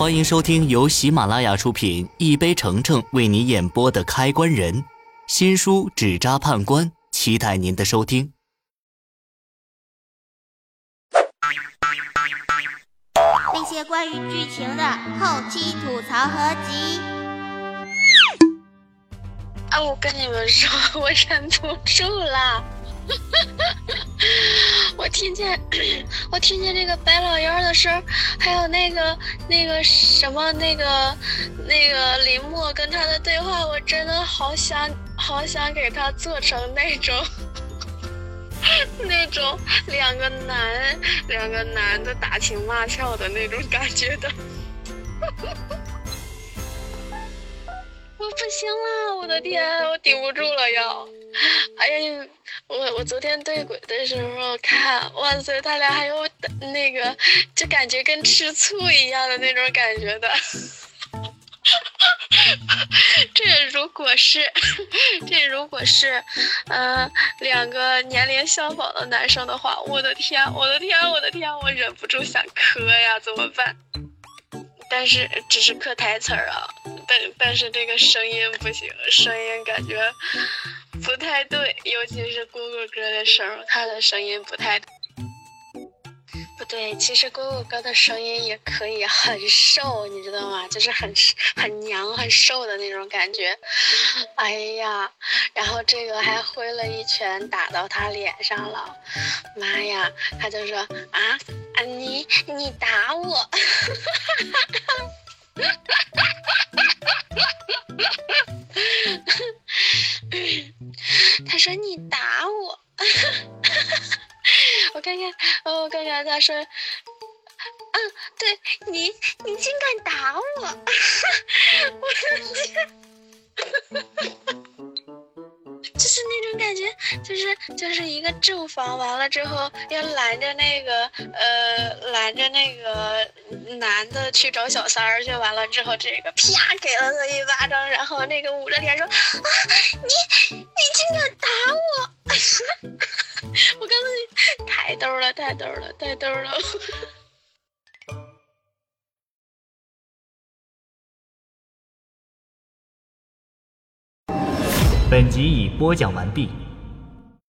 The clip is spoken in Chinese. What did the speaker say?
欢迎收听由喜马拉雅出品、一杯橙橙为你演播的《开关人》新书《纸扎判官》，期待您的收听。那些关于剧情的后期吐槽合集。啊！我跟你们说，我忍不住了。我听见，我听见那个白老妖的声，还有那个那个什么那个那个林默跟他的对话，我真的好想好想给他做成那种 那种两个男两个男的打情骂俏的那种感觉的。我不行了，我的天，我顶不住了要！哎呀，我我昨天对鬼的时候看，哇塞，他俩还有那个，就感觉跟吃醋一样的那种感觉的。这如果是，这如果是，嗯，两个年龄相仿的男生的话，我的天，我的天，我的天，我忍不住想磕呀，怎么办？但是只是磕台词儿啊，但但是这个声音不行，声音感觉不太对，尤其是蝈蝈哥的声，他的声音不太不对。其实蝈蝈哥的声音也可以很瘦，你知道吗？就是很很娘、很瘦的那种感觉。哎呀，然后这个还挥了一拳打到他脸上了，妈呀！他就说啊。你你打我，哈哈哈哈说你打我，我看看，我看看，他说，嗯，对你，你竟敢打我，我的天。就是那种感觉，就是就是一个正房，完了之后要拦着那个呃拦着那个男的去找小三儿去，完了之后这个啪给了他一巴掌，然后那个捂着脸说啊你太逗了，太逗了，太逗了。本集已播讲完毕。